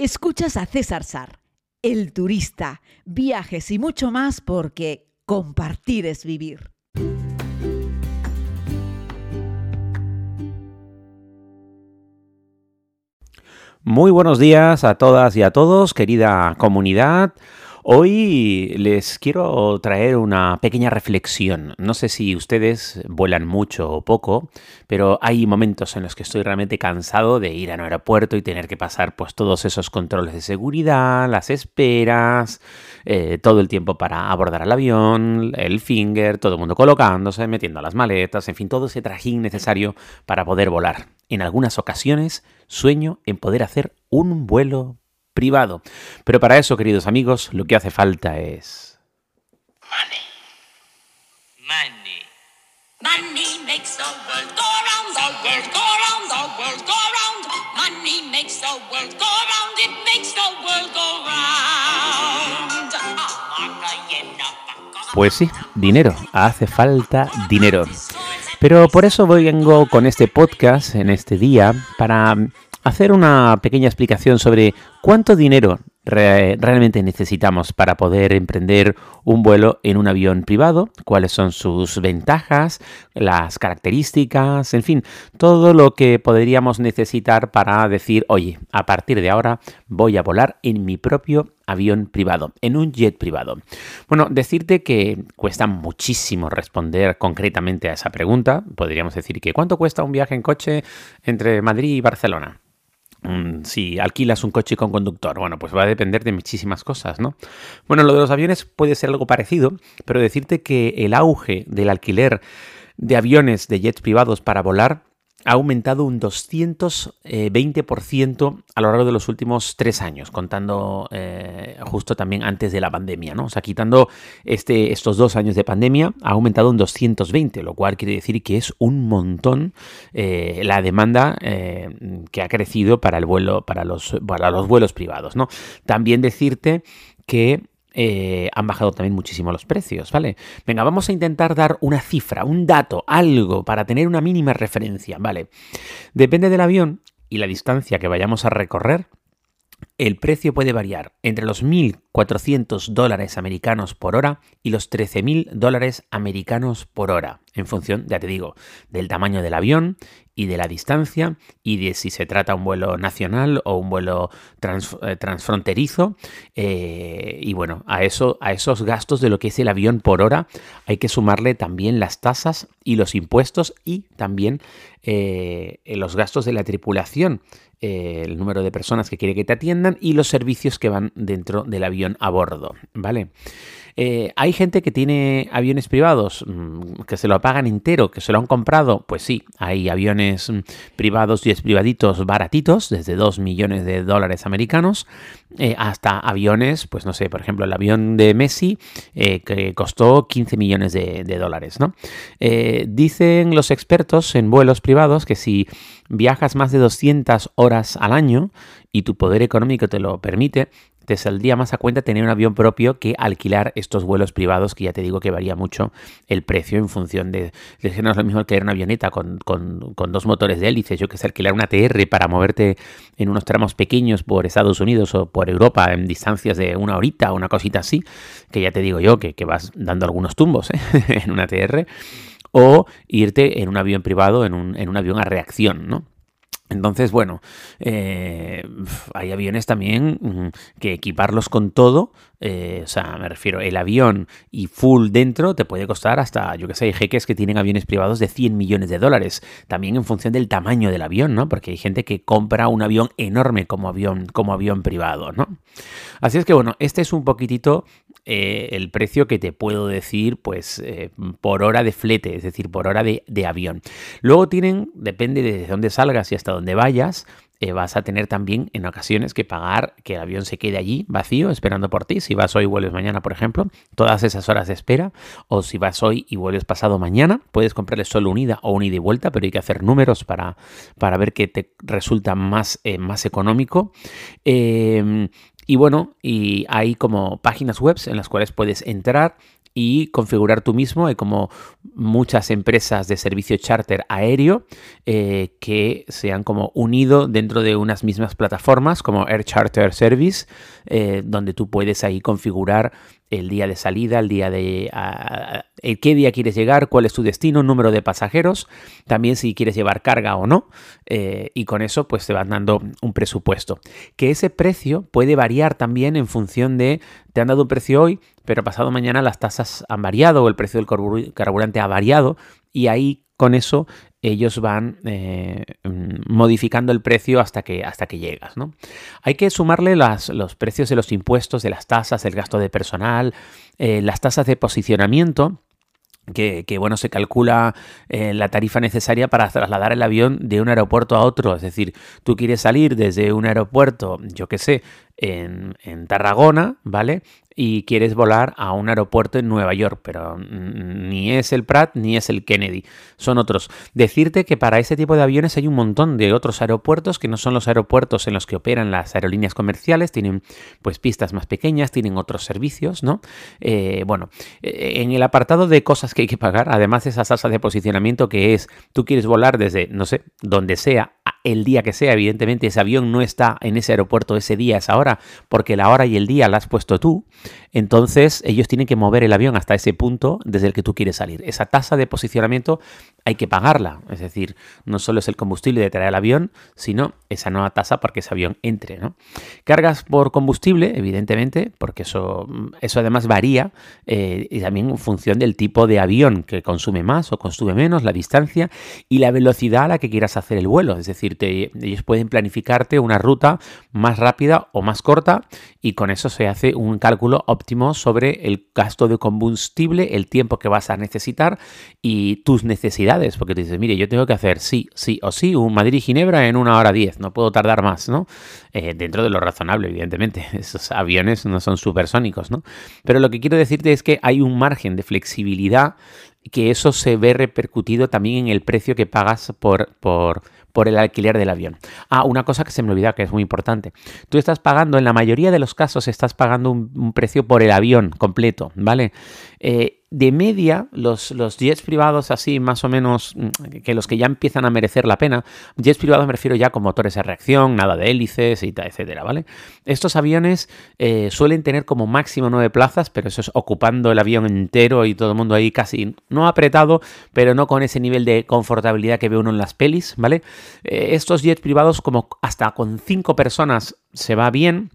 Escuchas a César Sar, el turista, viajes y mucho más porque compartir es vivir. Muy buenos días a todas y a todos, querida comunidad. Hoy les quiero traer una pequeña reflexión. No sé si ustedes vuelan mucho o poco, pero hay momentos en los que estoy realmente cansado de ir a un aeropuerto y tener que pasar pues todos esos controles de seguridad, las esperas, eh, todo el tiempo para abordar al avión, el finger, todo el mundo colocándose, metiendo las maletas, en fin, todo ese trajín necesario para poder volar. En algunas ocasiones sueño en poder hacer un vuelo privado. Pero para eso, queridos amigos, lo que hace falta es... Money. Money. Money makes the world go round, the world go round, the world go round. Money makes the world go round, it makes the world go round. Pues sí, dinero, hace falta dinero. Pero por eso vengo con este podcast en este día para hacer una pequeña explicación sobre cuánto dinero realmente necesitamos para poder emprender un vuelo en un avión privado, cuáles son sus ventajas, las características, en fin, todo lo que podríamos necesitar para decir, oye, a partir de ahora voy a volar en mi propio avión privado, en un jet privado. Bueno, decirte que cuesta muchísimo responder concretamente a esa pregunta. Podríamos decir que ¿cuánto cuesta un viaje en coche entre Madrid y Barcelona? Si alquilas un coche con conductor, bueno, pues va a depender de muchísimas cosas, ¿no? Bueno, lo de los aviones puede ser algo parecido, pero decirte que el auge del alquiler de aviones de jets privados para volar ha aumentado un 220% a lo largo de los últimos tres años, contando eh, justo también antes de la pandemia, ¿no? O sea, quitando este, estos dos años de pandemia, ha aumentado un 220, lo cual quiere decir que es un montón eh, la demanda eh, que ha crecido para el vuelo, para los, para los vuelos privados, ¿no? También decirte que eh, han bajado también muchísimo los precios, ¿vale? Venga, vamos a intentar dar una cifra, un dato, algo para tener una mínima referencia, ¿vale? Depende del avión y la distancia que vayamos a recorrer, el precio puede variar entre los 1.400 dólares americanos por hora y los 13.000 dólares americanos por hora, en función, ya te digo, del tamaño del avión y de la distancia y de si se trata un vuelo nacional o un vuelo eh, transfronterizo. Eh, y bueno, a, eso, a esos gastos de lo que es el avión por hora hay que sumarle también las tasas y los impuestos y también eh, los gastos de la tripulación el número de personas que quiere que te atiendan y los servicios que van dentro del avión a bordo, ¿vale? Eh, ¿Hay gente que tiene aviones privados mm, que se lo pagan entero, que se lo han comprado? Pues sí, hay aviones mm, privados y privaditos baratitos, desde 2 millones de dólares americanos, eh, hasta aviones, pues no sé, por ejemplo, el avión de Messi eh, que costó 15 millones de, de dólares, ¿no? dicen los expertos en vuelos privados que si viajas más de 200 horas al año y tu poder económico te lo permite, te saldría más a cuenta tener un avión propio que alquilar estos vuelos privados, que ya te digo que varía mucho el precio en función de... de no es lo mismo alquilar una avioneta con, dos motores de hélices, yo que sé, alquilar una TR para moverte en unos tramos pequeños por Estados Unidos o por Europa en distancias de una horita o una cosita así, que ya te digo yo que, vas dando algunos tumbos ¿eh? en una TR, o irte en un avión privado, en un, en un avión a reacción, ¿no? Entonces, bueno, eh, hay aviones también mm, que equiparlos con todo, eh, o sea, me refiero, el avión y full dentro te puede costar hasta, yo que sé, hay jeques que tienen aviones privados de 100 millones de dólares, también en función del tamaño del avión, ¿no? Porque hay gente que compra un avión enorme como avión, como avión privado, ¿no? Así es que, bueno, este es un poquitito eh, el precio que te puedo decir, pues, por hora de flete, es decir, por hora de, avión. Luego tienen, depende de dónde salgas y hasta donde vayas, eh, vas a tener también en ocasiones que pagar que el avión se quede allí vacío esperando por ti. Si vas hoy y vuelves mañana, por ejemplo, todas esas horas de espera. O si vas hoy y vuelves pasado mañana, puedes comprarle solo un ida o un ida y vuelta, pero hay que hacer números para, para ver que te resulta más, eh, más económico. Em, y bueno, y hay como páginas web en las cuales puedes entrar y configurar tú mismo. Hay como muchas empresas de servicio charter aéreo eh, que se han como unido dentro de unas mismas plataformas como Air Charter Service, eh, donde tú puedes ahí configurar el día de salida, el día de qué día quieres llegar, cuál es tu destino, número de pasajeros, también si quieres llevar carga o no, eh, y con eso pues te van dando un presupuesto. Que ese precio puede variar también en función de, te han dado un precio hoy, pero pasado mañana las tasas han variado o el precio del carburante ha variado, y ahí con eso ellos van eh, mm, modificando el precio hasta que, hasta que llegas. ¿no? Hay que sumarle los precios de los impuestos, de las tasas, el gasto de personal, eh, las tasas de posicionamiento. Que, bueno, se calcula eh, la tarifa necesaria para trasladar el avión de un aeropuerto a otro. Es decir, tú quieres salir desde un aeropuerto, yo qué sé, en, en, Tarragona, ¿vale? Y quieres volar a un aeropuerto en Nueva York, pero ni es el Pratt ni es el Kennedy, son otros. Decirte que para ese tipo de aviones hay un montón de otros aeropuertos que no son los aeropuertos en los que operan las aerolíneas comerciales, tienen pues pistas más pequeñas, tienen otros servicios, ¿no? Eh, bueno, eh, en el apartado de cosas que hay que pagar, además de esa tasa de posicionamiento que es, tú quieres volar desde, no sé, donde sea, el día que sea, evidentemente ese avión no está en ese aeropuerto ese día, esa hora, porque la hora y el día la has puesto tú, entonces ellos tienen que mover el avión hasta ese punto desde el que tú quieres salir. Esa tasa de posicionamiento hay que pagarla, es decir, no solo es el combustible de traer el avión, sino esa nueva tasa para que ese avión entre. ¿no? Cargas por combustible, evidentemente, porque eso, eso además varía eh, y también en función del tipo de avión que consume más o consume menos, la distancia y la velocidad a la que quieras hacer el vuelo, es decir, ellos pueden planificarte una ruta más rápida o más corta y con eso se hace un cálculo óptimo sobre el gasto de combustible, el tiempo que vas a necesitar y tus necesidades, porque te dices, mire, yo tengo que hacer sí, sí o sí, un Madrid-Ginebra en una hora diez, no puedo tardar más, ¿no? Eh, dentro de lo razonable, evidentemente, esos aviones no son supersónicos, ¿no? Pero lo que quiero decirte es que hay un margen de flexibilidad que eso se ve repercutido también en el precio que pagas por, por, por el alquiler del avión. Ah, una cosa que se me olvidaba que es muy importante. Tú estás pagando, en la mayoría de los casos, estás pagando un, un precio por el avión completo, ¿vale? Eh, de media, los, los jets privados así, más o menos, mm, que los que ya empiezan a merecer la pena, jets privados me refiero ya con motores de reacción, nada de hélices y etcétera, ¿vale? Estos aviones eh, suelen tener como máximo nueve plazas, pero eso es ocupando el avión entero y todo el mundo ahí casi, no apretado, pero no con ese nivel de confortabilidad que ve uno en las pelis, ¿vale? Eh, estos jets privados como hasta con cinco personas se va bien,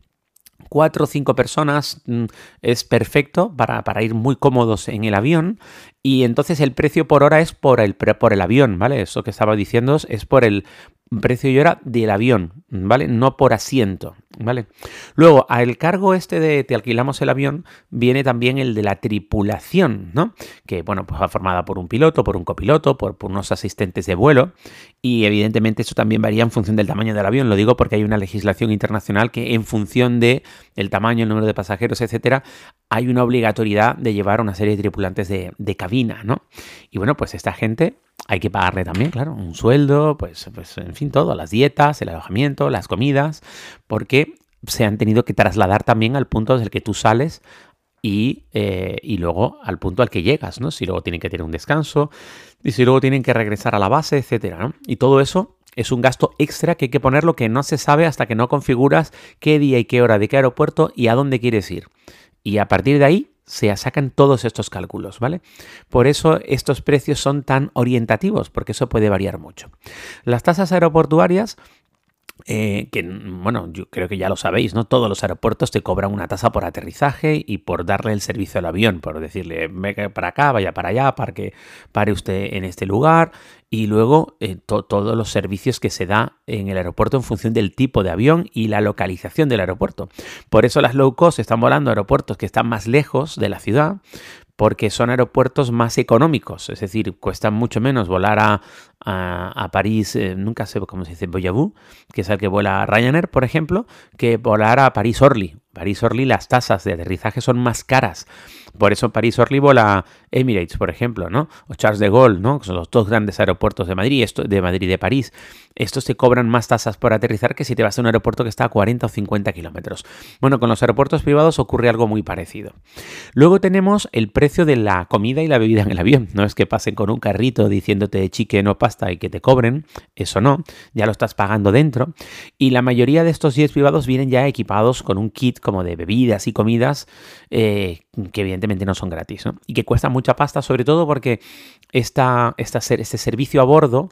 cuatro o cinco personas mm, es perfecto para, para, ir muy cómodos en el avión y entonces el precio por hora es por el, por el avión, ¿vale? Eso que estaba diciendo es por el precio y hora del avión, ¿vale? No por asiento, ¿vale? Luego, al cargo este de te alquilamos el avión, viene también el de la tripulación, ¿no? Que, bueno, pues va formada por un piloto, por un copiloto, por, unos asistentes de vuelo y evidentemente eso también varía en función del tamaño del avión. Lo digo porque hay una legislación internacional que en función de el tamaño, el número de pasajeros, etcétera, hay una obligatoriedad de llevar una serie de tripulantes de, de cabina, ¿no? Y bueno, pues esta gente hay que pagarle también, claro, un sueldo, pues, pues en fin, todo, las dietas, el alojamiento, las comidas, porque se han tenido que trasladar también al punto desde el que tú sales y, eh, y, luego al punto al que llegas, ¿no? Si luego tienen que tener un descanso, y si luego tienen que regresar a la base, etcétera, ¿no? Y todo eso es un gasto extra que hay que ponerlo que no se sabe hasta que no configuras qué día y qué hora de qué aeropuerto y a dónde quieres ir. Y a partir de ahí se sacan todos estos cálculos, ¿vale? Por eso estos precios son tan orientativos, porque eso puede variar mucho. Las tasas aeroportuarias eh, que bueno, yo creo que ya lo sabéis, ¿no? Todos los aeropuertos te cobran una tasa por aterrizaje y por darle el servicio al avión, por decirle, venga para acá, vaya para allá, para que pare usted en este lugar, y luego eh, todos los servicios que se da en el aeropuerto en función del tipo de avión y la localización del aeropuerto. Por eso las low cost están volando a aeropuertos que están más lejos de la ciudad, porque son aeropuertos más económicos, es decir, cuesta mucho menos volar a, a, París, eh, nunca sé cómo se dice, Boyabú, que es el que vuela Ryanair, por ejemplo, que volar a París-Orly. París-Orly las tasas de aterrizaje son más caras Por eso París-Orly vola Emirates, por ejemplo, ¿no? O Charles de Gaulle, ¿no? Que son los dos grandes aeropuertos de Madrid, esto, de Madrid y de París. Estos te cobran más tasas por aterrizar que si te vas a un aeropuerto que está a 40 o 50 kilómetros. Bueno, con los aeropuertos privados ocurre algo muy parecido. Luego tenemos el precio de la comida y la bebida en el avión. No es que pasen con un carrito diciéndote chicken o pasta y que te cobren, eso no, ya lo estás pagando dentro. Y la mayoría de estos jets privados vienen ya equipados con un kit como de bebidas y comidas eh, que evidentemente no son gratis ¿no? y que cuesta mucha pasta, sobre todo porque esta, este servicio a bordo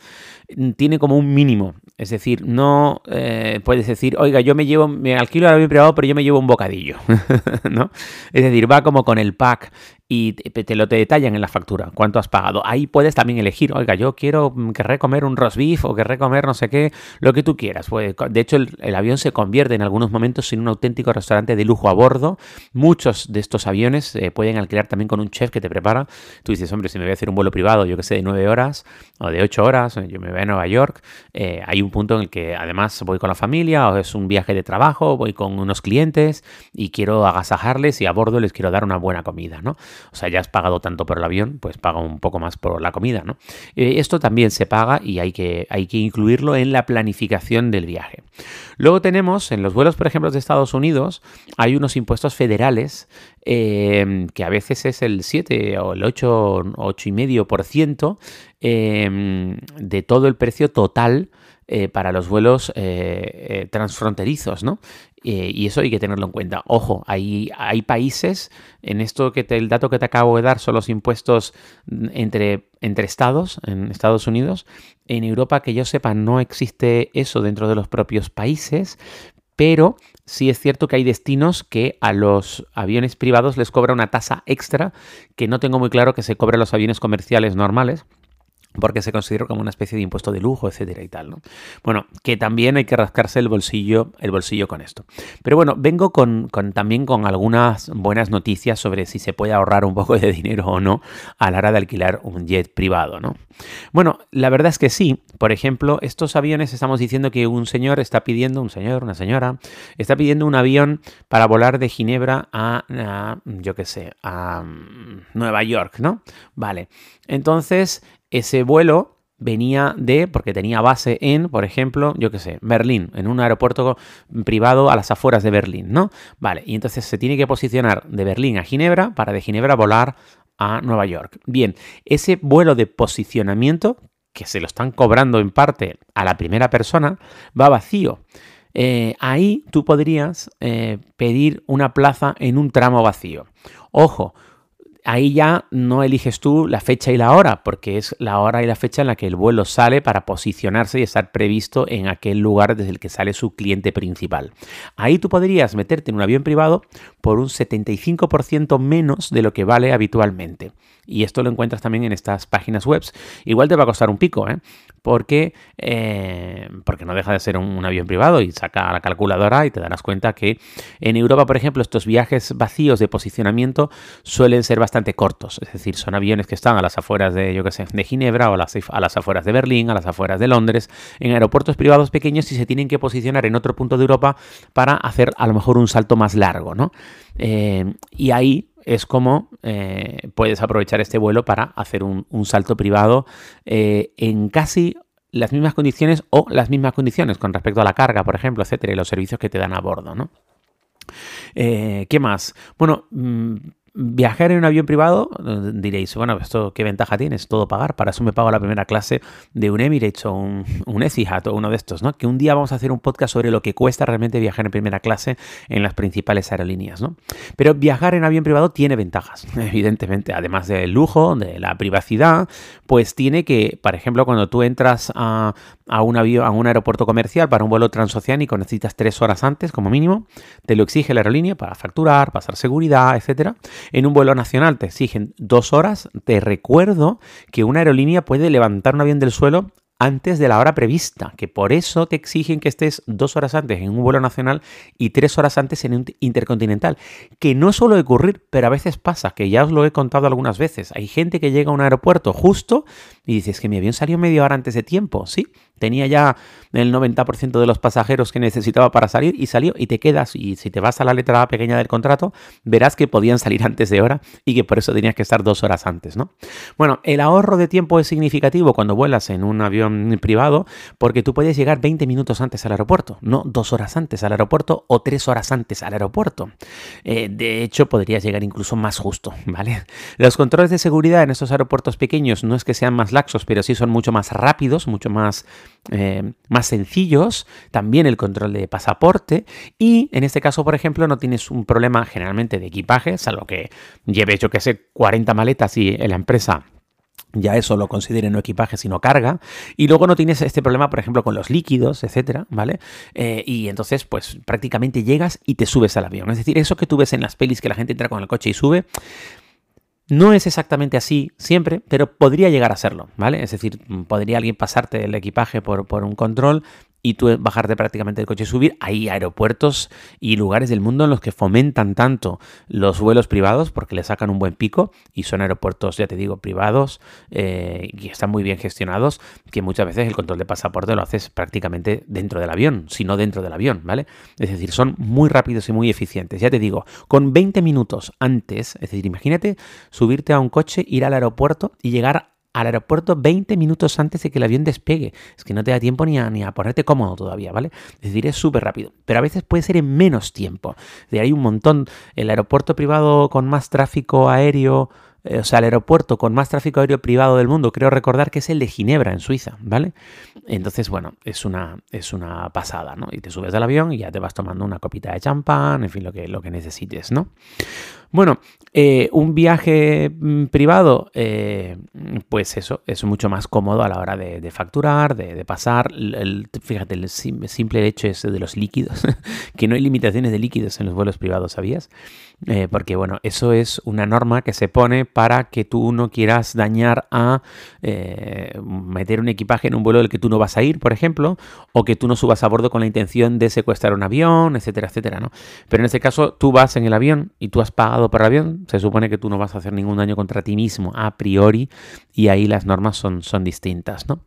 mm, tiene como un mínimo. Es decir, no eh, puedes decir, oiga, yo me llevo, me alquilo el avión privado, pero yo me llevo un bocadillo. ¿no? Es decir, va como con el pack y te, lo te detallan en la factura, cuánto has pagado. Ahí puedes también elegir, oiga, yo quiero, mm, querré comer un roast beef o querré comer no sé qué, lo que tú quieras. Pues, de hecho, el, avión se convierte en algunos momentos en un auténtico restaurante de lujo a bordo. Muchos de estos aviones se pueden alquilar también con un chef que te prepara. Tú dices, hombre, si me voy a hacer un vuelo privado, yo que sé, de nueve horas o de ocho horas, yo me voy a Nueva York, eh, hay un punto en el que además voy con la familia o es un viaje de trabajo, voy con unos clientes y quiero agasajarles y a bordo les quiero dar una buena comida, ¿no? O sea, ya has pagado tanto por el avión, pues paga un poco más por la comida, ¿no? Eh, esto también se paga y hay que, hay que incluirlo en la planificación del viaje. Luego tenemos, en los vuelos, por ejemplo, de Estados Unidos, hay unos impuestos federales eh, que a veces es el 7 o el 8, 8,5% eh, de todo el precio total eh, para los vuelos eh, transfronterizos, ¿no? y eso hay que tenerlo en cuenta. Ojo, hay, hay países, en esto que el dato que te acabo de dar son los impuestos entre, entre estados, en Estados Unidos. En Europa, que yo sepa, no existe eso dentro de los propios países, pero sí es cierto que hay destinos que a los aviones privados les cobra una tasa extra que no tengo muy claro que se cobre a los aviones comerciales normales porque se considera como una especie de impuesto de lujo, etcétera y tal, ¿no? Bueno, que también hay que rascarse el bolsillo, el bolsillo con esto. Pero bueno, vengo también con algunas buenas noticias sobre si se puede ahorrar un poco de dinero o no a la hora de alquilar un jet privado, ¿no? Bueno, la verdad es que sí. Por ejemplo, estos aviones estamos diciendo que un señor está pidiendo, un señor, una señora, está pidiendo un avión para volar de Ginebra a, a yo qué sé, a mm, Nueva York, ¿no? Vale. Entonces, ese vuelo venía de, porque tenía base en, por ejemplo, yo qué sé, Berlín, en un aeropuerto privado a las afueras de Berlín, ¿no? Vale, y entonces se tiene que posicionar de Berlín a Ginebra para de Ginebra volar a Nueva York. Bien, ese vuelo de posicionamiento, que se lo están cobrando en parte a la primera persona, va vacío. Eh, ahí tú podrías eh, pedir una plaza en un tramo vacío. Ojo, ahí ya no eliges tú la fecha y la hora, porque es la hora y la fecha en la que el vuelo sale para posicionarse y estar previsto en aquel lugar desde el que sale su cliente principal. Ahí tú podrías meterte en un avión privado por un 75% menos de lo que vale habitualmente. Y esto lo encuentras también en estas páginas web. Igual te va a costar un pico, ¿eh? Porque, eh, porque no deja de ser un, avión privado y saca la calculadora y te darás cuenta que en Europa, por ejemplo, estos viajes vacíos de posicionamiento suelen ser bastante cortos. Es decir, son aviones que están a las afueras de, yo qué sé, de Ginebra o a las, a las afueras de Berlín, a las afueras de Londres, en aeropuertos privados pequeños y se tienen que posicionar en otro punto de Europa para hacer a lo mejor un salto más largo, ¿no? Eh, y ahí es como eh, puedes aprovechar este vuelo para hacer un, salto privado eh, en casi las mismas condiciones o las mismas condiciones con respecto a la carga, por ejemplo, etcétera, y los servicios que te dan a bordo, ¿no? ¿Qué más? Bueno, mm, Viajar en un avión privado, diréis, bueno, esto qué ventaja tiene, es todo pagar, para eso me pago la primera clase de un Emirates o un, un Etihad o uno de estos, ¿no? Que un día vamos a hacer un podcast sobre lo que cuesta realmente viajar en primera clase en las principales aerolíneas, ¿no? Pero viajar en avión privado tiene ventajas, evidentemente, además del lujo, de la privacidad, pues tiene que, por ejemplo, cuando tú entras a, a un avión, a un aeropuerto comercial para un vuelo transoceánico necesitas tres horas antes como mínimo, te lo exige la aerolínea para facturar, pasar seguridad, etcétera. En un vuelo nacional te exigen dos horas. Te recuerdo que una aerolínea puede levantar un avión del suelo antes de la hora prevista, que por eso te exigen que estés dos horas antes en un vuelo nacional y tres horas antes en un intercontinental, que no suele ocurrir, pero a veces pasa, que ya os lo he contado algunas veces. Hay gente que llega a un aeropuerto justo y dices que mi avión salió media hora antes de tiempo, ¿sí? Tenía ya el 90% de los pasajeros que necesitaba para salir y salió y te quedas y si te vas a la letra pequeña del contrato verás que podían salir antes de hora y que por eso tenías que estar dos horas antes, ¿no? Bueno, el ahorro de tiempo es significativo cuando vuelas en un avión privado porque tú puedes llegar 20 minutos antes al aeropuerto, no dos horas antes al aeropuerto o tres horas antes al aeropuerto. Eh, de hecho, podrías llegar incluso más justo, ¿vale? Los controles de seguridad en estos aeropuertos pequeños no es que sean más laxos, pero sí son mucho más rápidos, mucho más, eh, más sencillos. También el control de pasaporte. Y en este caso, por ejemplo, no tienes un problema generalmente de equipaje, salvo que lleves, yo que sé, 40 maletas y en la empresa ya eso lo considere no equipaje, sino carga. Y luego no tienes este problema, por ejemplo, con los líquidos, etcétera, ¿vale? Eh, y entonces, pues prácticamente llegas y te subes al avión. Es decir, eso que tú ves en las pelis que la gente entra con el coche y sube, no es exactamente así siempre, pero podría llegar a serlo, ¿vale? Es decir, podría alguien pasarte el equipaje por, por un control y tú bajarte prácticamente del coche y subir. Hay aeropuertos y lugares del mundo en los que fomentan tanto los vuelos privados porque le sacan un buen pico y son aeropuertos, ya te digo, privados eh, y están muy bien gestionados que muchas veces el control de pasaporte lo haces prácticamente dentro del avión, si no dentro del avión, ¿vale? Es decir, son muy rápidos y muy eficientes. Ya te digo, con 20 minutos antes, es decir, imagínate subirte a un coche, ir al aeropuerto y llegar al aeropuerto 20 minutos antes de que el avión despegue. Es que no te da tiempo ni a, ni a ponerte cómodo todavía, ¿vale? Es decir, es súper rápido. Pero a veces puede ser en menos tiempo. De hay un montón. El aeropuerto privado con más tráfico aéreo eh, o sea, el aeropuerto con más tráfico aéreo privado del mundo, creo recordar que es el de Ginebra, en Suiza, ¿vale? Entonces, bueno, es una, es una pasada, ¿no? Y te subes al avión y ya te vas tomando una copita de champán, en fin, lo que, lo que necesites, ¿no? Bueno, eh, un viaje mm, privado, eh, pues eso, es mucho más cómodo a la hora de, facturar, de, pasar. El, fíjate, el simple hecho es de los líquidos, que no hay limitaciones de líquidos en los vuelos privados, ¿sabías? Eh, porque bueno, eso es una norma que se pone para que tú no quieras dañar a meter un equipaje en un vuelo del que tú no vas a ir, por ejemplo, o que tú no subas a bordo con la intención de secuestrar un avión, etcétera, etcétera, ¿no? Pero en este caso tú vas en el avión y tú has pagado por avión, se supone que tú no vas a hacer ningún daño contra ti mismo a priori y ahí las normas son, son distintas, ¿no?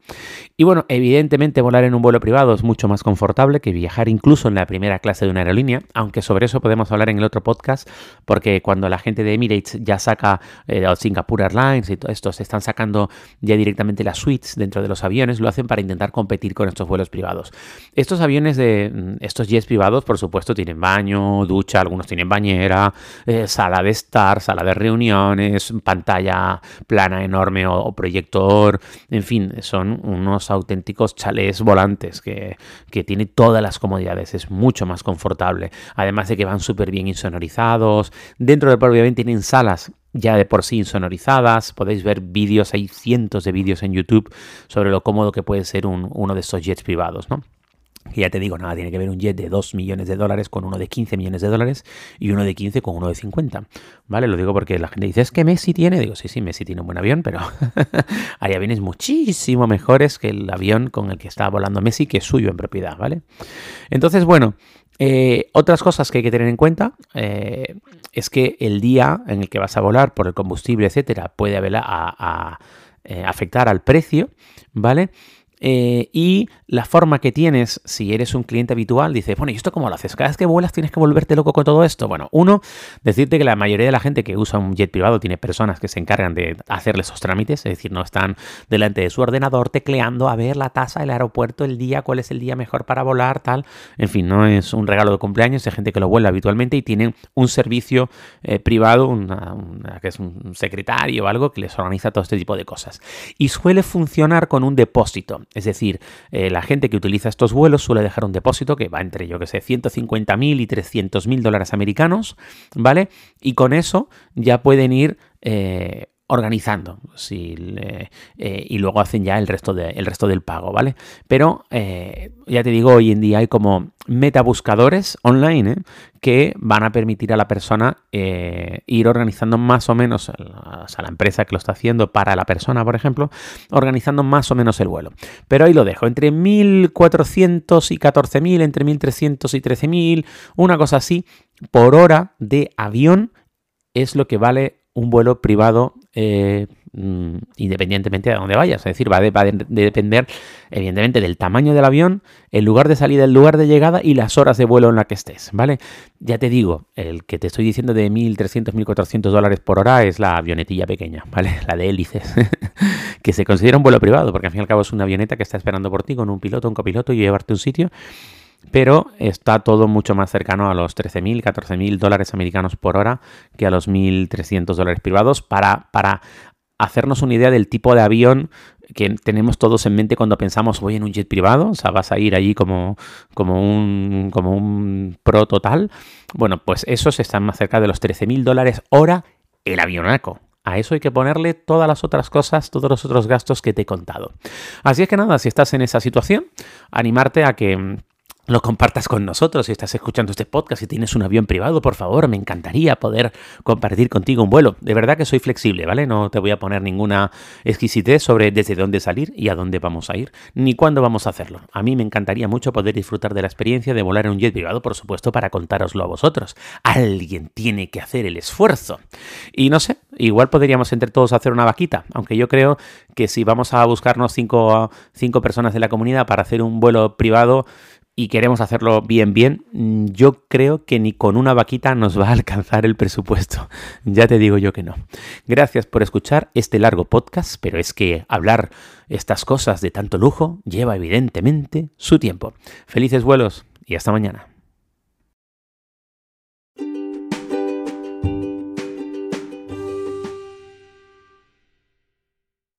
Y bueno, evidentemente volar en un vuelo privado es mucho más confortable que viajar incluso en la primera clase de una aerolínea, aunque sobre eso podemos hablar en el otro podcast, porque cuando la gente de Emirates ya saca, eh, Singapore Airlines y todo esto, se están sacando ya directamente las suites dentro de los aviones, lo hacen para intentar competir con estos vuelos privados. Estos aviones de mm, estos jets privados, por supuesto, tienen baño, ducha, algunos tienen bañera, eh, sala de estar, sala de reuniones, pantalla plana enorme o, proyector, en fin, son unos auténticos chalés volantes que, que tiene todas las comodidades, es mucho más confortable, además de que van súper bien insonorizados, dentro del propio tienen salas ya de por sí insonorizadas. Podéis ver vídeos, hay cientos de vídeos en YouTube sobre lo cómodo que puede ser uno de estos jets privados, ¿no? Y ya te digo, nada, tiene que ver un jet de 2 millones de dólares con uno de 15 millones de dólares y uno de 15 con uno de 50. ¿Vale? Lo digo porque la gente dice, es que Messi tiene. Digo, sí, sí, Messi tiene un buen avión, pero hay aviones muchísimo mejores que el avión con el que está volando Messi, que es suyo en propiedad, ¿vale? Entonces, bueno, eh, otras cosas que hay que tener en cuenta eh, es que el día en el que vas a volar por el combustible, etcétera, puede a, a, eh, afectar al precio, ¿vale? Eh, y la forma que tienes, si eres un cliente habitual, dices, bueno, ¿y esto cómo lo haces? Cada vez que vuelas tienes que volverte loco con todo esto. Bueno, uno, decirte que la mayoría de la gente que usa un jet privado tiene personas que se encargan de hacerle esos trámites, es decir, no están delante de su ordenador tecleando a ver la tasa del aeropuerto, el día, cuál es el día mejor para volar, tal. En fin, no es un regalo de cumpleaños, hay gente que lo vuela habitualmente y tienen un servicio eh, privado, que es un secretario o algo que les organiza todo este tipo de cosas. Y suele funcionar con un depósito. Es decir, eh, la gente que utiliza estos vuelos suele dejar un depósito que va entre, yo que sé, 150.000 y 300.000 dólares americanos, ¿vale? Y con eso ya pueden ir eh, organizando eh, y luego hacen ya el resto, de, el resto del pago, ¿vale? Pero eh, ya te digo, hoy en día hay como metabuscadores online ¿eh? que van a permitir a la persona ir organizando más o menos, o sea, la empresa que lo está haciendo para la persona, por ejemplo, organizando más o menos el vuelo. Pero ahí lo dejo, entre 1.400 y 14.000, entre 1.300 y 13.000, una cosa así, por hora de avión es lo que vale un vuelo privado eh, mm, independientemente de dónde vayas. Es decir, va, a depender, evidentemente, del tamaño del avión, el lugar de salida, el lugar de llegada y las horas de vuelo en la que estés, ¿vale? Ya te digo, el que te estoy diciendo de 1.300, 1.400 dólares por hora es la avionetilla pequeña, ¿vale? La de hélices, que se considera un vuelo privado, porque al fin y al cabo es una avioneta que está esperando por ti con un piloto, un copiloto y llevarte a un sitio pero está todo mucho más cercano a los 13.000, 14.000 dólares americanos por hora que a los 1.300 dólares privados para, para hacernos una idea del tipo de avión que tenemos todos en mente cuando pensamos voy en un jet privado, o sea, vas a ir allí como, como, un, como un pro total. Bueno, pues esos están más cerca de los 13.000 dólares hora el avionaco. A eso hay que ponerle todas las otras cosas, todos los otros gastos que te he contado. Así es que nada, si estás en esa situación, animarte a que lo compartas con nosotros si estás escuchando este podcast, si tienes un avión privado, por favor, me encantaría poder compartir contigo un vuelo. De verdad que soy flexible, ¿vale? No te voy a poner ninguna exquisitez sobre desde dónde salir y a dónde vamos a ir, ni cuándo vamos a hacerlo. A mí me encantaría mucho poder disfrutar de la experiencia de volar en un jet privado, por supuesto, para contároslo a vosotros. Alguien tiene que hacer el esfuerzo. Y no sé, igual podríamos entre todos hacer una vaquita, aunque yo creo que si vamos a buscarnos cinco, cinco personas de la comunidad para hacer un vuelo privado, y queremos hacerlo bien, bien, mm, yo creo que ni con una vaquita nos va a alcanzar el presupuesto. Ya te digo yo que no. Gracias por escuchar este largo podcast, pero es que hablar estas cosas de tanto lujo lleva evidentemente su tiempo. Felices vuelos y hasta mañana.